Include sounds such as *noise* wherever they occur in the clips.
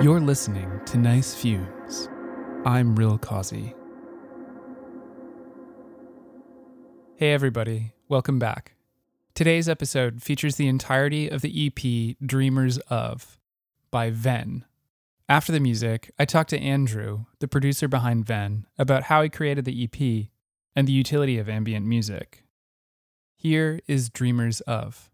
You're listening to Nice Fumes. I'm Real Causey. Hey, everybody, welcome back. Today's episode features the entirety of the EP Dreamers of by Ven. After the music, I talked to Andrew, the producer behind Ven, about how he created the EP and the utility of ambient music. Here is Dreamers of.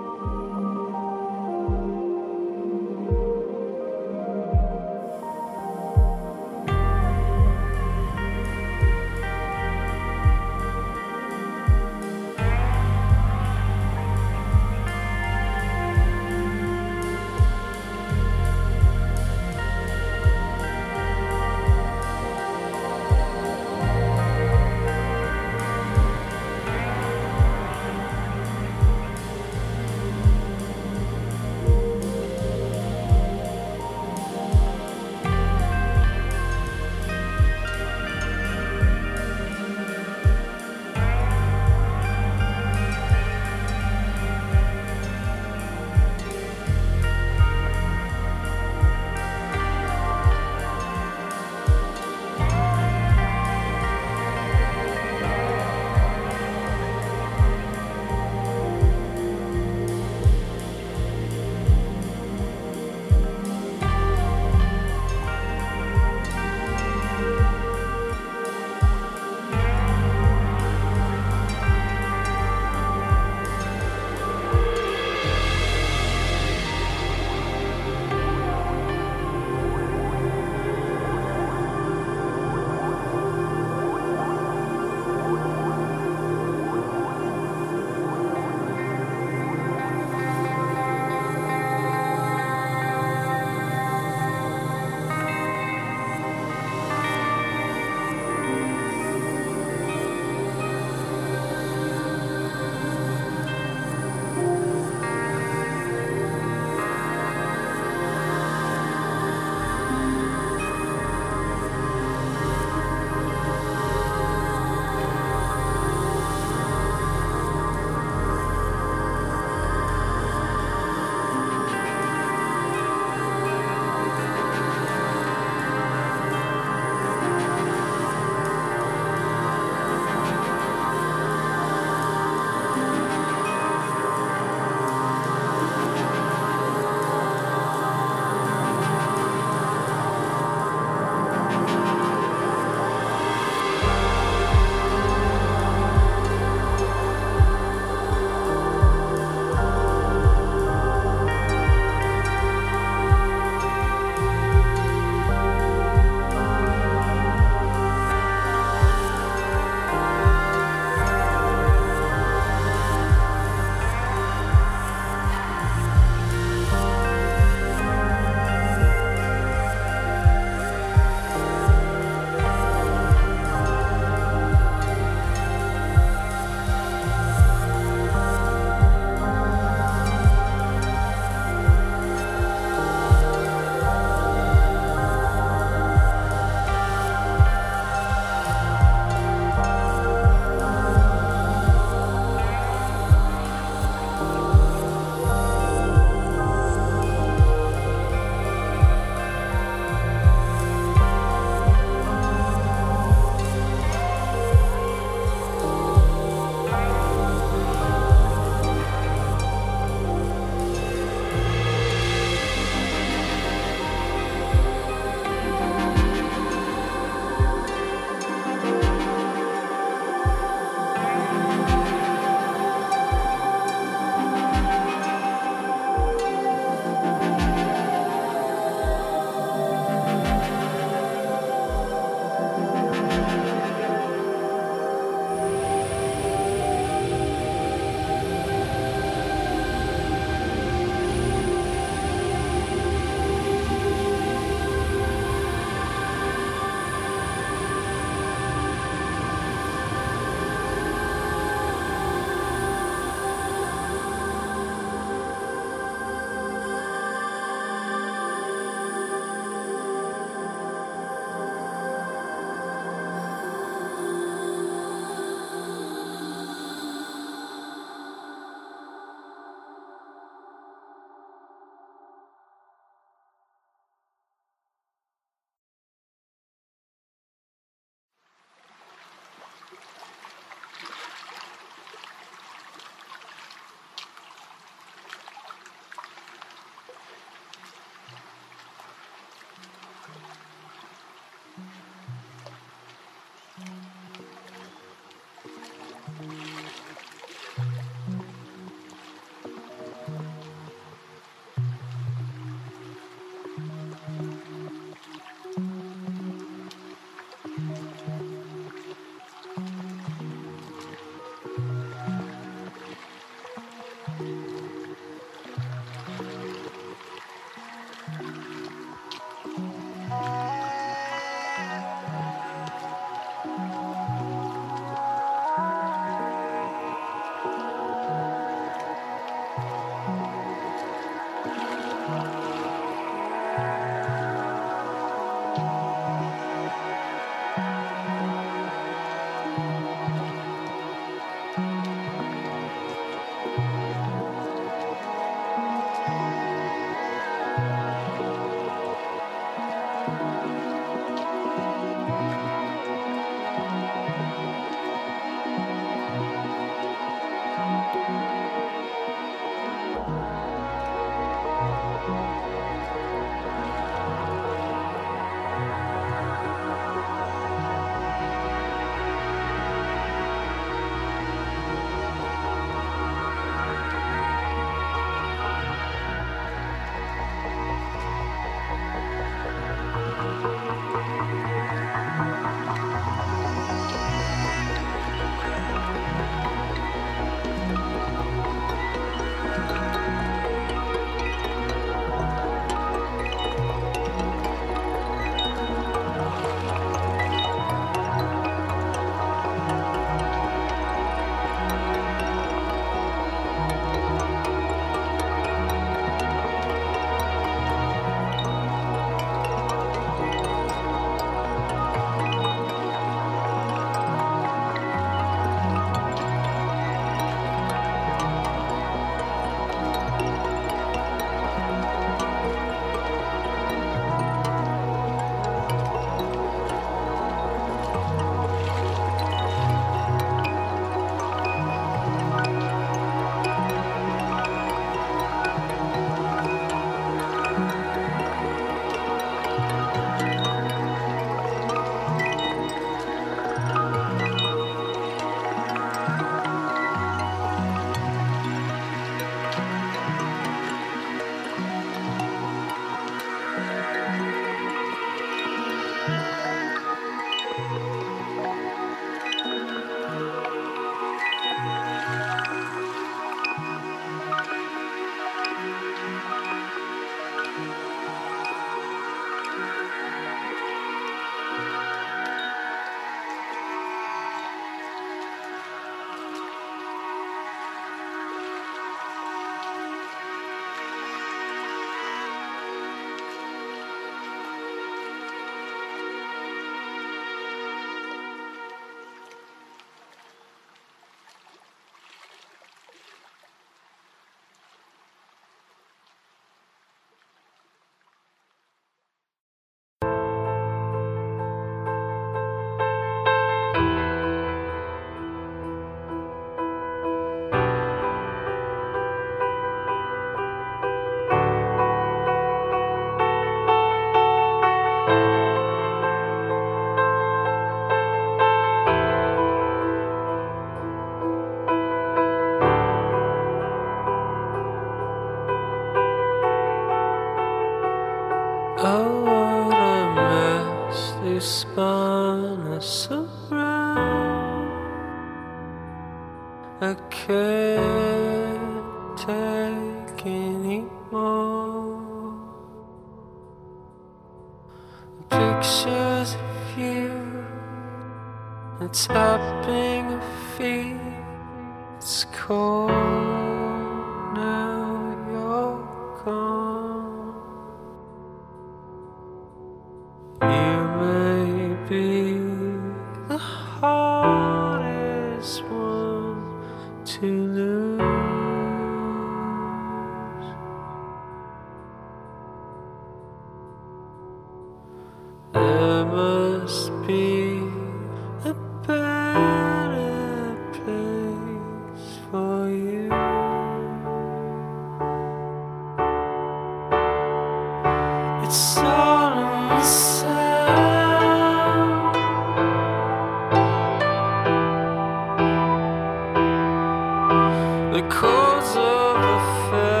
The chords of a felon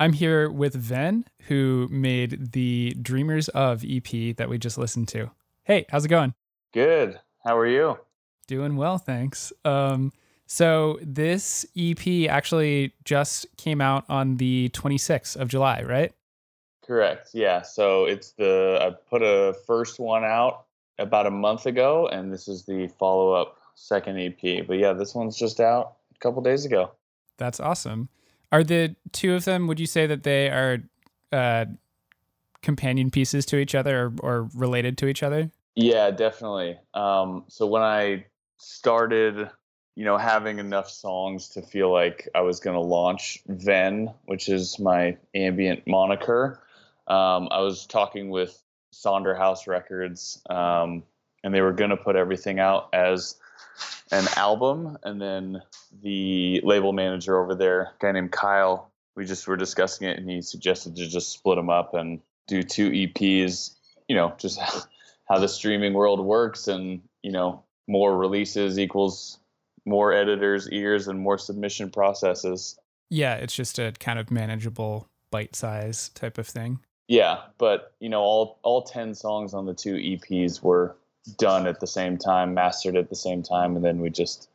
I'm here with Ven, who made the Dreamers of EP that we just listened to. Hey, how's it going? Good. How are you? Doing well, thanks. Um, so this EP actually just came out on the 26th of July, right? Correct. Yeah. So it's the I put a first one out about a month ago, and this is the follow up second EP. But yeah, this one's just out a couple days ago. That's awesome. Are the two of them? Would you say that they are uh, companion pieces to each other or, or related to each other? Yeah, definitely. Um, so when I started, you know, having enough songs to feel like I was going to launch Ven, which is my ambient moniker, um, I was talking with Sonder House Records, um, and they were going to put everything out as an album. And then the label manager over there, a guy named Kyle, we just were discussing it, and he suggested to just split them up and do two EPs. You know, just *laughs* how the streaming world works, and you know, more releases equals more editors' ears and more submission processes. Yeah, it's just a kind of manageable bite size type of thing. Yeah, but you know, all all ten songs on the two EPs were done at the same time, mastered at the same time, and then we just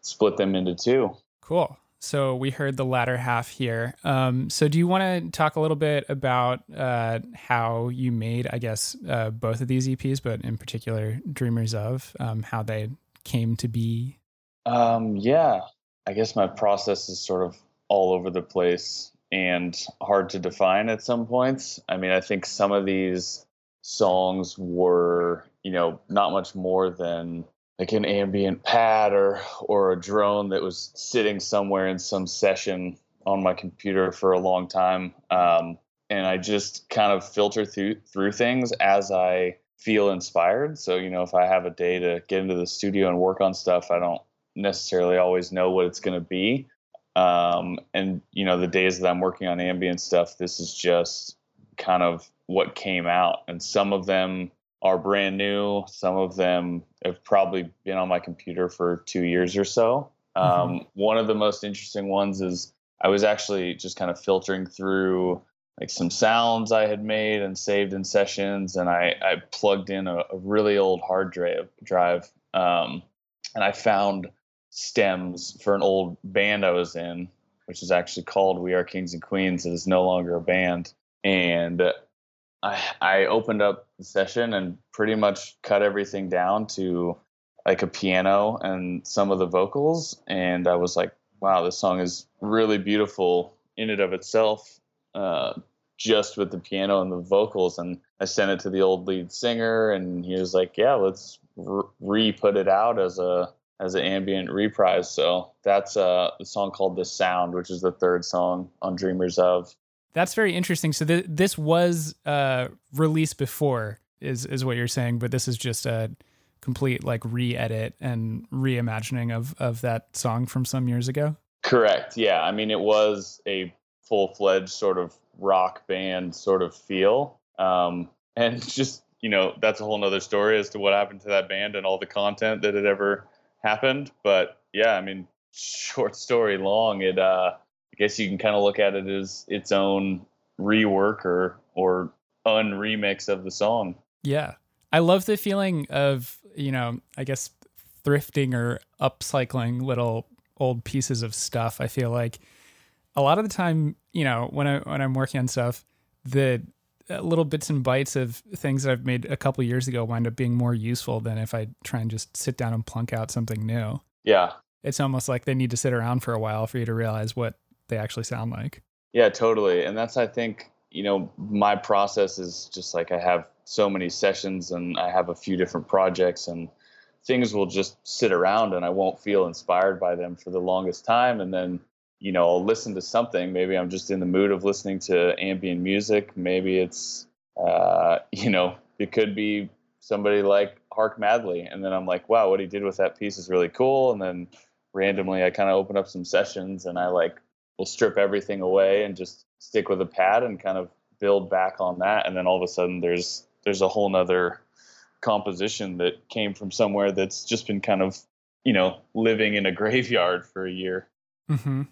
split them into two. Cool. So we heard the latter half here. Um, so do you want to talk a little bit about uh, how you made, I guess, uh, both of these EPs, but in particular, Dreamers of, um, how they came to be? Um, yeah, I guess my process is sort of all over the place and hard to define at some points. I mean, I think some of these songs were, you know, not much more than like an ambient pad or or a drone that was sitting somewhere in some session on my computer for a long time. Um, and I just kind of filter through through things as I feel inspired. So, you know, if I have a day to get into the studio and work on stuff, I don't necessarily always know what it's going to be. Um, and you know, the days that I'm working on ambient stuff, this is just kind of what came out. And some of them are brand new. Some of them have probably been on my computer for two years or so. Um, mm-hmm. One of the most interesting ones is I was actually just kind of filtering through like some sounds I had made and saved in sessions, and I, I plugged in a, a really old hard drive, drive um, and I found stems for an old band I was in, which is actually called We Are Kings and Queens. It is no longer a band. And I, I opened up the session and pretty much cut everything down to like a piano and some of the vocals. And I was like, wow, this song is really beautiful in and of itself, uh, just with the piano and the vocals. And I sent it to the old lead singer, and he was like, yeah, let's re put it out as a as an ambient reprise. So that's uh, a song called "The Sound," which is the third song on Dreamers of. That's very interesting. So th- this was uh, released before, is is what you're saying, but this is just a complete like re-edit and reimagining of of that song from some years ago. Correct. Yeah. I mean, it was a full fledged sort of rock band sort of feel, um, and *laughs* just you know that's a whole nother story as to what happened to that band and all the content that had ever happened. But yeah, I mean, *laughs* short story long, it uh, I guess you can kind of look at it as its own rework or or unremix of the song. Yeah. I love the feeling of, you know, I guess thrifting or upcycling little old pieces of stuff. I feel like a lot of the time, you know, when I when I'm working on stuff, the uh, little bits and bytes of things that I've made a couple years ago wind up being more useful than if I try and just sit down and plunk out something new. Yeah. It's almost like they need to sit around for a while for you to realize what they actually sound like. Yeah, totally. And that's, I think, you know, my process is just like I have so many sessions and I have a few different projects and things will just sit around and I won't feel inspired by them for the longest time. And then you know, I'll listen to something. Maybe I'm just in the mood of listening to ambient music. Maybe it's, uh, *laughs* you know, it could be somebody like Hark Madley. And then I'm like, wow, what he did with that piece is really cool. And then randomly I kind of open up some sessions and I like will strip everything away and just stick with a pad and kind of build back on that. And then all of a sudden there's, there's a whole nother composition that came from somewhere that's just been kind of, you know, living in a *laughs* graveyard for a year. mm-hmm.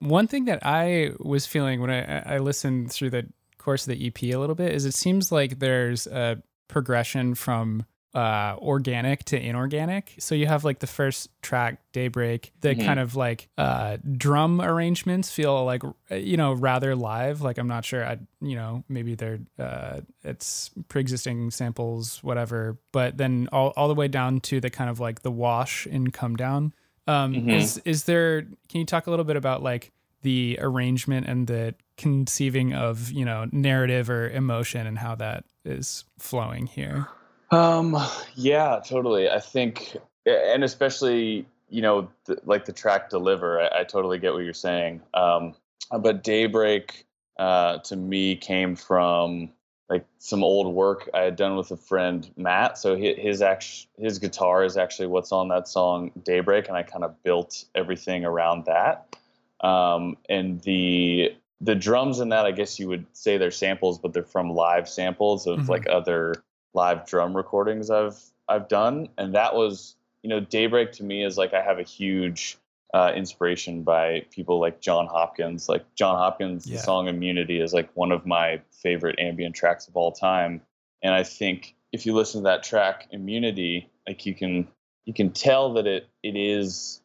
One thing that I was feeling when I, I listened through the course of the EP a little bit is it seems like there's a progression from uh organic to inorganic. So you have like the first track daybreak the Mhm. kind of like uh drum arrangements feel like you know rather live. Like i'm not sure i you know maybe they're uh it's pre-existing samples whatever. But then all, all the way down to the kind of like the wash and come down. Um Mhm. is is there can you talk a little bit about like the arrangement and the conceiving of you know narrative or emotion and how that is flowing here Um, yeah, totally. I think, and especially, you know, th- like the track "Deliver," I, I totally get what you're saying. Um, but "Daybreak" uh, to me came from like some old work I had done with a friend Matt. So hi- his act- his guitar is actually what's on that song "Daybreak," and I kind of built everything around that. Um, and the the drums in that, I guess you would say they're samples, but they're from live samples of Mhm. like other live drum recordings I've I've done, and that was you know Daybreak to me is like I have a huge uh, inspiration by people like Jon Hopkins. Like Jon Hopkins, Yeah. the song "Immunity" is like one of my favorite ambient tracks of all time, and I think if you listen to that track "Immunity," like you can you can tell that it it is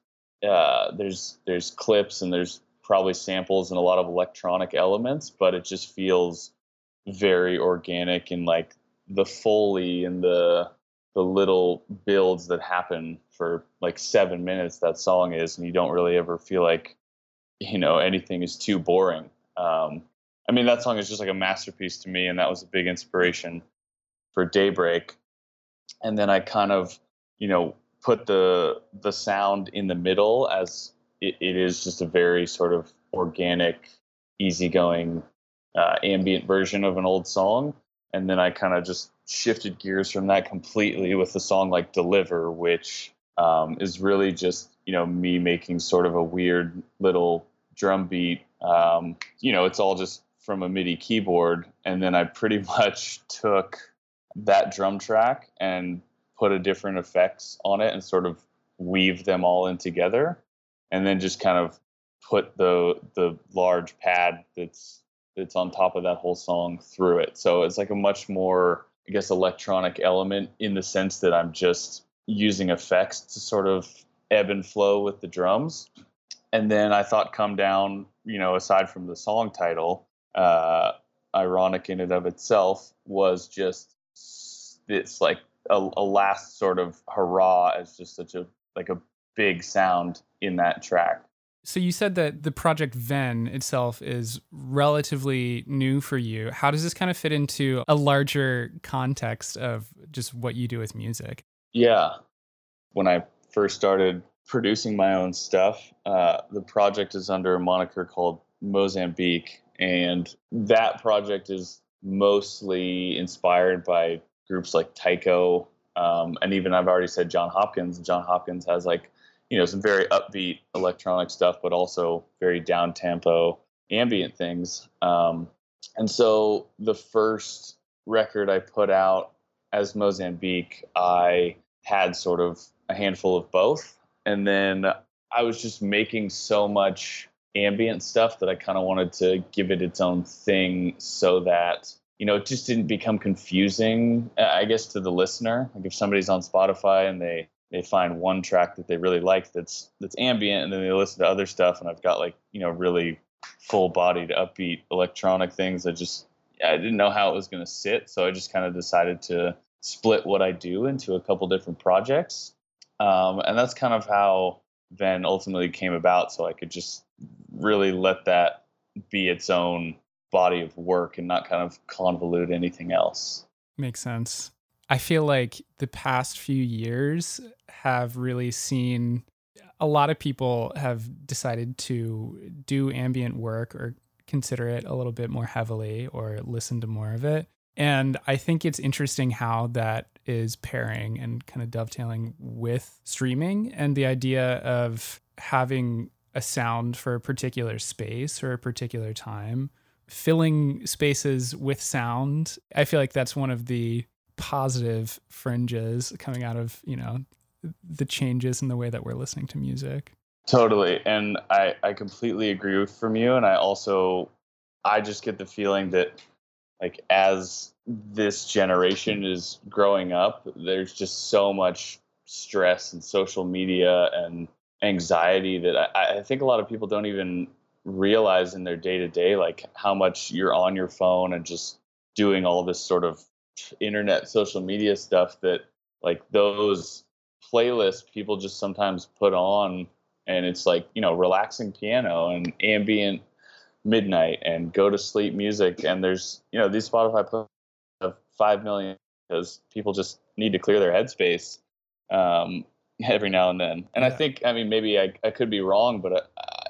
uh, there's there's clips and there's probably samples and a lot of electronic elements, but it just feels very organic and like the foley and the the little builds that happen for like seven minutes that song is and you don't really ever feel like you know anything is too boring. Um i mean that song is just like a masterpiece to me and that was a big inspiration for daybreak. And then i kind of you know put the the sound in the middle as it, it is just a very sort of organic easygoing uh, ambient version of an old song and then I kind of just shifted gears from that completely with a song like "Deliver," which um, is really just you know me making sort of a weird little drum beat. Um, you know, it's all just from a MIDI keyboard, and then I pretty *laughs* much took that drum track and put a different effects on it and sort of weave them all in together, and then just kind of put the the large pad that's that's on top of that whole song through it. So it's like a much more, I guess, electronic element in the sense that I'm just using effects to sort of ebb and flow with the drums. And then I thought Come Down, you know, aside from the song title, uh, ironic in and of itself, was just this like a, a last sort of hurrah as just such a like a big sound in that track. So you said that the project Venn itself is relatively new for you. How does this kind of fit into a larger context of just what you do with music? Yeah. When I first started producing my own stuff, uh, the project is under a moniker called Mozambique. And that project is mostly inspired by groups like Tycho. Um, and even I've already said Jon Hopkins. Jon Hopkins has like, you know, some very upbeat electronic stuff, but also very down tempo ambient things. Um, and so the first record I put out as Mozambique, I had sort of a handful of both. And then I was just making so much ambient stuff that I kind of wanted to give it its own thing so that, you know, it just didn't become confusing, I guess, to the listener. Like if somebody's on Spotify and they, they find one track that they really like that's that's ambient and then they listen to other stuff and I've got like, you know, really full bodied upbeat electronic things that just I didn't know how it was going to sit, so I just kind of decided to split what I do into a couple different projects, um, and that's kind of how Venn ultimately came about. So I could just really let that be its own body of work and not kind of convolute anything else. Makes sense. I feel like the past few years have really seen a lot of people have decided to do ambient work or consider it a little bit more heavily or listen to more of it. And I think it's interesting how that is pairing and kind of dovetailing with streaming and the idea of having a sound for a particular space or a particular time, filling spaces with sound. I feel like that's one of the positive fringes coming out of, you know, the changes in the way that we're listening to music. Totally. And I, I completely agree with from you. And I also, I just get the feeling that like as this generation is growing up, there's just so much stress and social media and anxiety that I, I think a lot of people don't even realize in their day to day, like how much you're on your phone and just doing all this sort of internet social media stuff that like those playlists people just sometimes put on and it's like you know relaxing piano and ambient midnight and go to sleep music and there's you know these spotify playlists have 5 million because people just need to clear their headspace um, *laughs* every now and then. And i think i mean maybe i, I could be wrong but uh,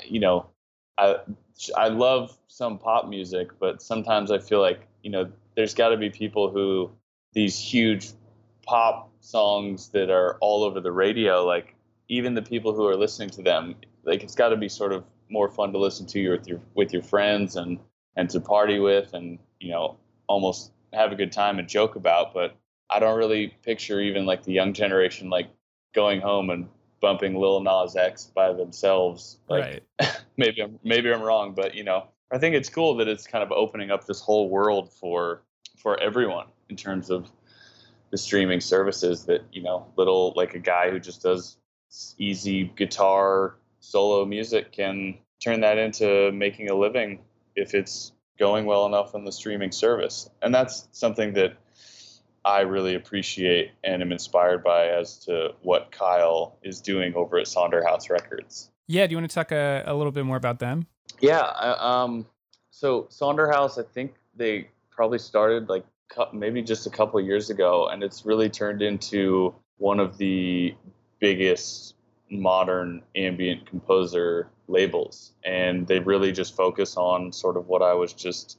you know i i love some pop music but sometimes i feel like you know there's got to be people who these huge pop songs that are all over the radio like even the people who are listening to them like it's got to be sort of more fun to listen to with your with your friends and and to party with and you know almost have a good time and joke about but i don't really picture even like the young generation like going home and bumping lil nas x by themselves like right. *laughs* maybe I'm maybe I'm wrong, but you know, I think it's cool that it's kind of opening up this whole world for for everyone in terms of the streaming services that, you know, little like a guy who just does easy guitar solo music can turn that into making a living if it's going well enough on the streaming service. And that's something that I really appreciate and am inspired by as to what Kyle is doing over at Sonderhouse Records. Yeah. Do you want to talk a, a little bit more about them? Yeah. I, um. So Sonderhouse, I think they probably started like maybe just a couple of years ago, and it's really turned into one of the biggest modern ambient composer labels, and they really just focus on sort of what I was just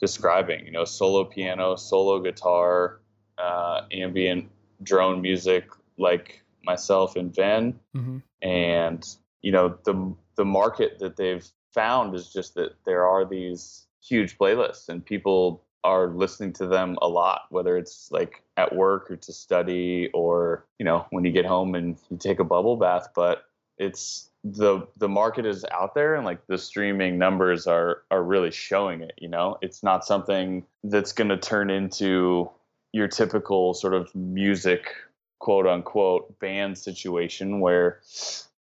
describing. You know, solo piano, solo guitar, uh, ambient drone music, like myself and Venn hmm and you know the the market that they've found is just that there are these huge playlists and people are listening to them a lot whether it's like at work or to study or you know when you get home and you take a bubble bath but it's the the market is out there and like the streaming numbers are are really showing it you know? It's not something that's going to turn into your typical sort of music quote unquote band situation where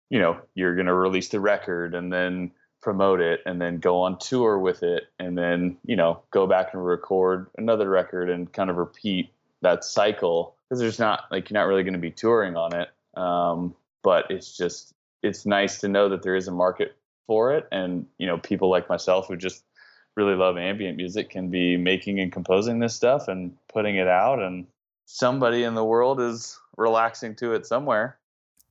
you know you're going to release the record and then promote it and then go on tour with it and then you know go back and record another record and kind of repeat that cycle. Because there's not like you're not really going to be touring on it. Um, but it's just it's nice to know that there is a market for it. And you know people like myself who just really love ambient music can be making and composing this stuff and putting it out. And somebody in the world is relaxing to it somewhere.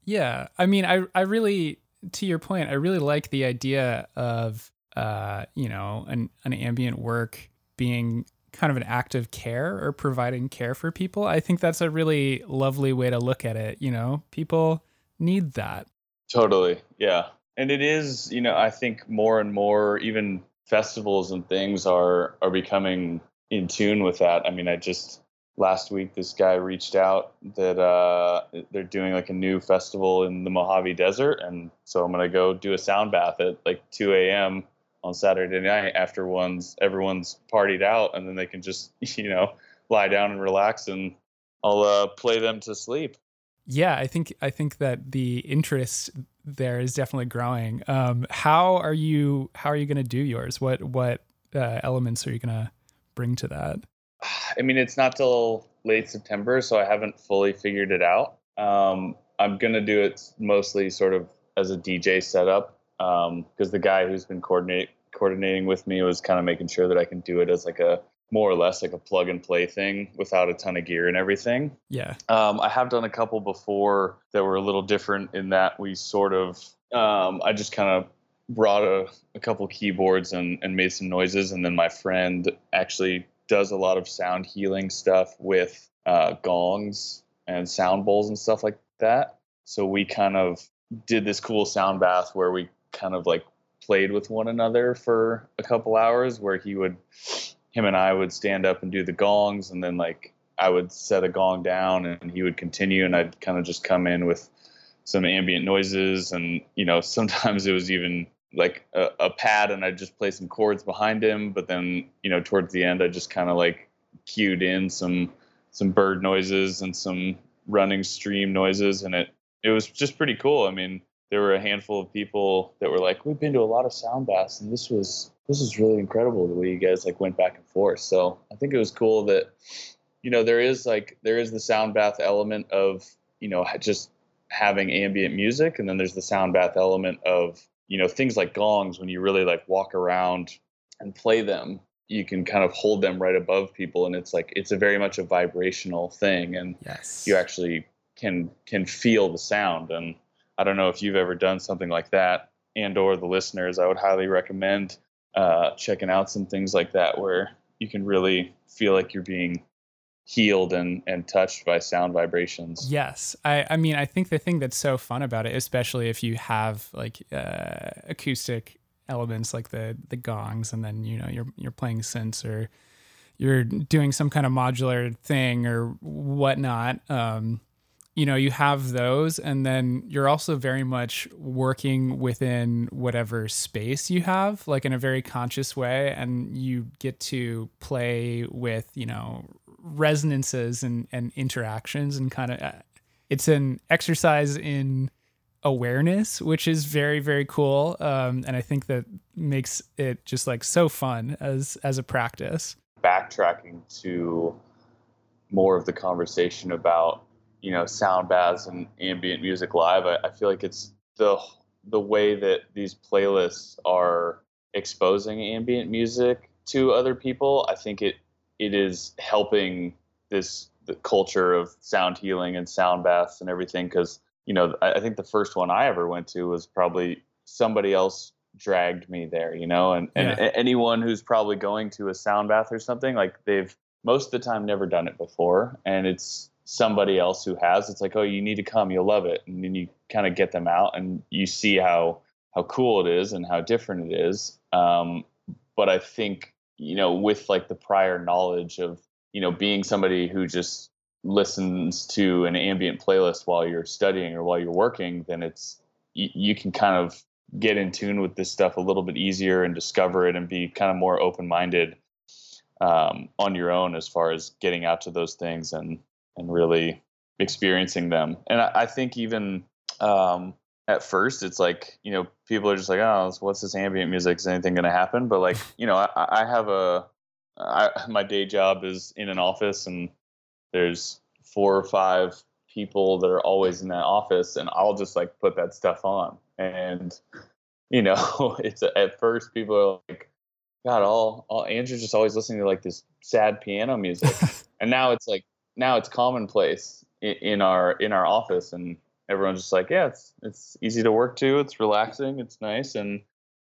Yeah, I mean, I I really, to your point, I really like the idea of, uh, you know, an an ambient work being kind of an act of care or providing care for people. I think that's a really lovely way to look at it. You know, people need that. Totally. Yeah. And it is, you know, I think more and more even festivals and things are are becoming in tune with that. I mean, I just last week this guy reached out that uh they're doing like a new festival in the Mojave Desert and so I'm going to go do a sound bath at like 2 a.m. on Saturday night after one's everyone's partied out and then they can just, *laughs* you know, lie down and relax and I'll uh, play them to sleep. Yeah, I think I think that the interest there is definitely growing. Um, how are you? How are you going to do yours? What what uh, elements are you going to bring to that? I mean, it's not till late September, so I haven't fully figured it out. Um, I'm gonna do it mostly sort of as a DJ setup because the guy who's been coordinate coordinating with me was kind of making sure that I can do it as like a more or less like a plug and play thing without a ton of gear and everything. Yeah, Um, I have done a couple before that were a little different in that we sort of, um, I just kind of brought a, a couple keyboards and, and made some noises. And then my friend actually does a lot of sound healing stuff with uh, gongs and sound bowls and stuff like that. So we kind of did this cool sound bath where we kind of like played with one another for a couple hours where he would him and I would stand up and do the gongs and then like I would set a gong down and he would continue and I'd kind of just come in with some ambient noises, and you know *laughs* sometimes it was even like a, a pad, and I'd just play some chords behind him. But then you know towards the end, I just kind of like cued in some some bird noises and some running stream noises, and it it was just pretty cool. I mean, there were a handful of people that were like, "We've been to a lot of sound baths, and this was this is really incredible the way you guys like went back and forth." So I think it was cool that you know there is like there is the sound bath element of you know just having ambient music, and then there's the sound bath element of you know things like gongs when you really like walk around and play them you can kind of hold them right above people and it's like it's a very much a vibrational thing and Yes. you actually can can feel the sound and i don't know if you've ever done something like that and or the listeners i would highly recommend uh, checking out some things like that where you can really feel like you're being healed and and touched by sound vibrations Yes, I, I mean, I think the thing that's so fun about it, especially if you have like uh, acoustic elements like the the gongs, and then you know you're you're playing synths or you're doing some kind of modular thing or whatnot. Um, you know, you have those, and then you're also very much working within whatever space you have, like in a very conscious way, and you get to play with you know resonances and, and interactions and kind of uh, it's an exercise in awareness which is very very cool um, and i think that makes it just like so fun as as a practice. Backtracking to more of the conversation about you know sound baths and ambient music live I, I feel like it's the the way that these playlists are exposing ambient music to other people. I think it it is helping this the culture of sound healing and sound baths and everything because you know I, I think the first one i ever went to was probably somebody else dragged me there you know? And, and Yeah. anyone who's probably going to a sound bath or something like they've most of the time never done it before. And it's somebody else who has. It's like oh you need to come. You'll love it. And then you kind of get them out and you see how how cool it is and how different it is. Um, but i think you know with like the prior knowledge of you know being somebody who just listens to an ambient playlist while you're studying or while you're working then it's you, you can kind of get in tune with this stuff a little bit easier and discover it and be kind of more open-minded um, on your own as far as getting out to those things and and really experiencing them. And i, I think even um, at first it's like you know people are just like oh what's this ambient music? Is anything going to happen? But like *laughs* you know i, I have a I, my day job is in an office and there's four or five people that are always in that office and i'll just like put that stuff on. And you know *laughs* it's at first people are like god all, all andrew's just always listening to like this sad piano music. *laughs* And now it's like now it's commonplace in, in our in our office and everyone's just like yeah it's it's easy to work to it's relaxing it's nice and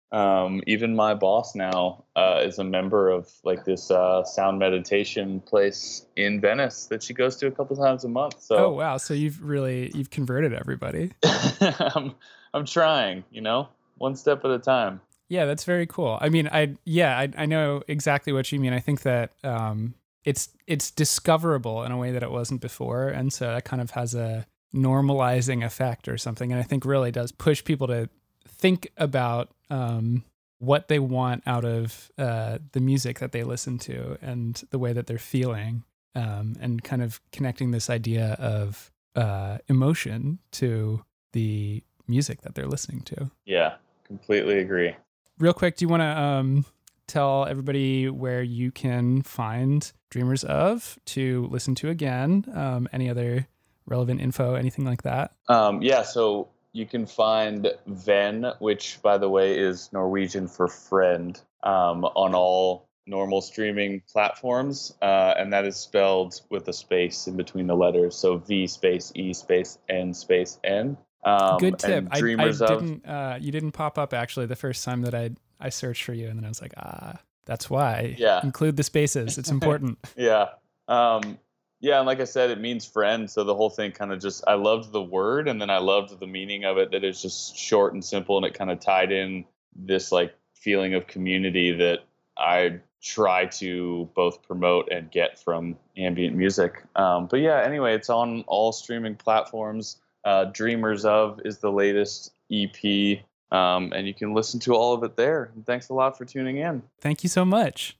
um, even my boss now uh, is a member of like this uh, sound meditation place in Venice that she goes to a couple times a month. So oh wow so you've really you've converted everybody *laughs* I'm I'm trying, you know, one step at a time. Yeah, that's very cool. I mean, I yeah, I, I know exactly what you mean. I think that um, it's it's discoverable in a way that it wasn't before, and so that kind of has a normalizing effect or something. And I think really does push people to think about um, what they want out of uh, the music that they listen to and the way that they're feeling, um, and kind of connecting this idea of uh, emotion to the music that they're listening to Yeah, completely agree. real quick, do you want to um, tell everybody where you can find Dreamers of to listen to again? Um, any other relevant info, anything like that? Um, yeah, so you can find Venn, which by the way is Norwegian for friend, um, on all normal streaming platforms, uh, and that is spelled with a space in between the letters. So V space E space N space N. Um, Good tip. I, I didn't. Uh, you didn't pop up actually the first time that I I searched for you, and then I was like, ah, that's why. Yeah. Include the spaces. It's *laughs* important. yeah um yeah and like i said it means friend so the whole thing kind of just i loved the word and then i loved the meaning of it that it's just short and simple and it kind of tied in this like feeling of community that i try to both promote and get from ambient music um, but yeah anyway it's on all streaming platforms Uh, Dreamers of is the latest EP, um, and you can listen to all of it there. And thanks a lot for tuning in. Thank you so much.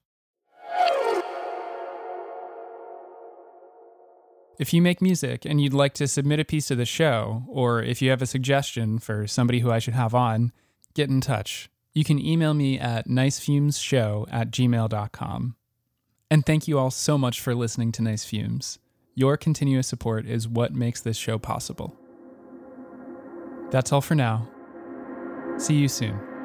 If you make music and you'd like to submit a piece to the show, or if you have a suggestion for somebody who I should have on, get in touch. You can email me at nicefumesshow at gmail.com. And thank you all so much for listening to Nice Fumes. Your continuous support is what makes this show possible. That's all for now. See you soon.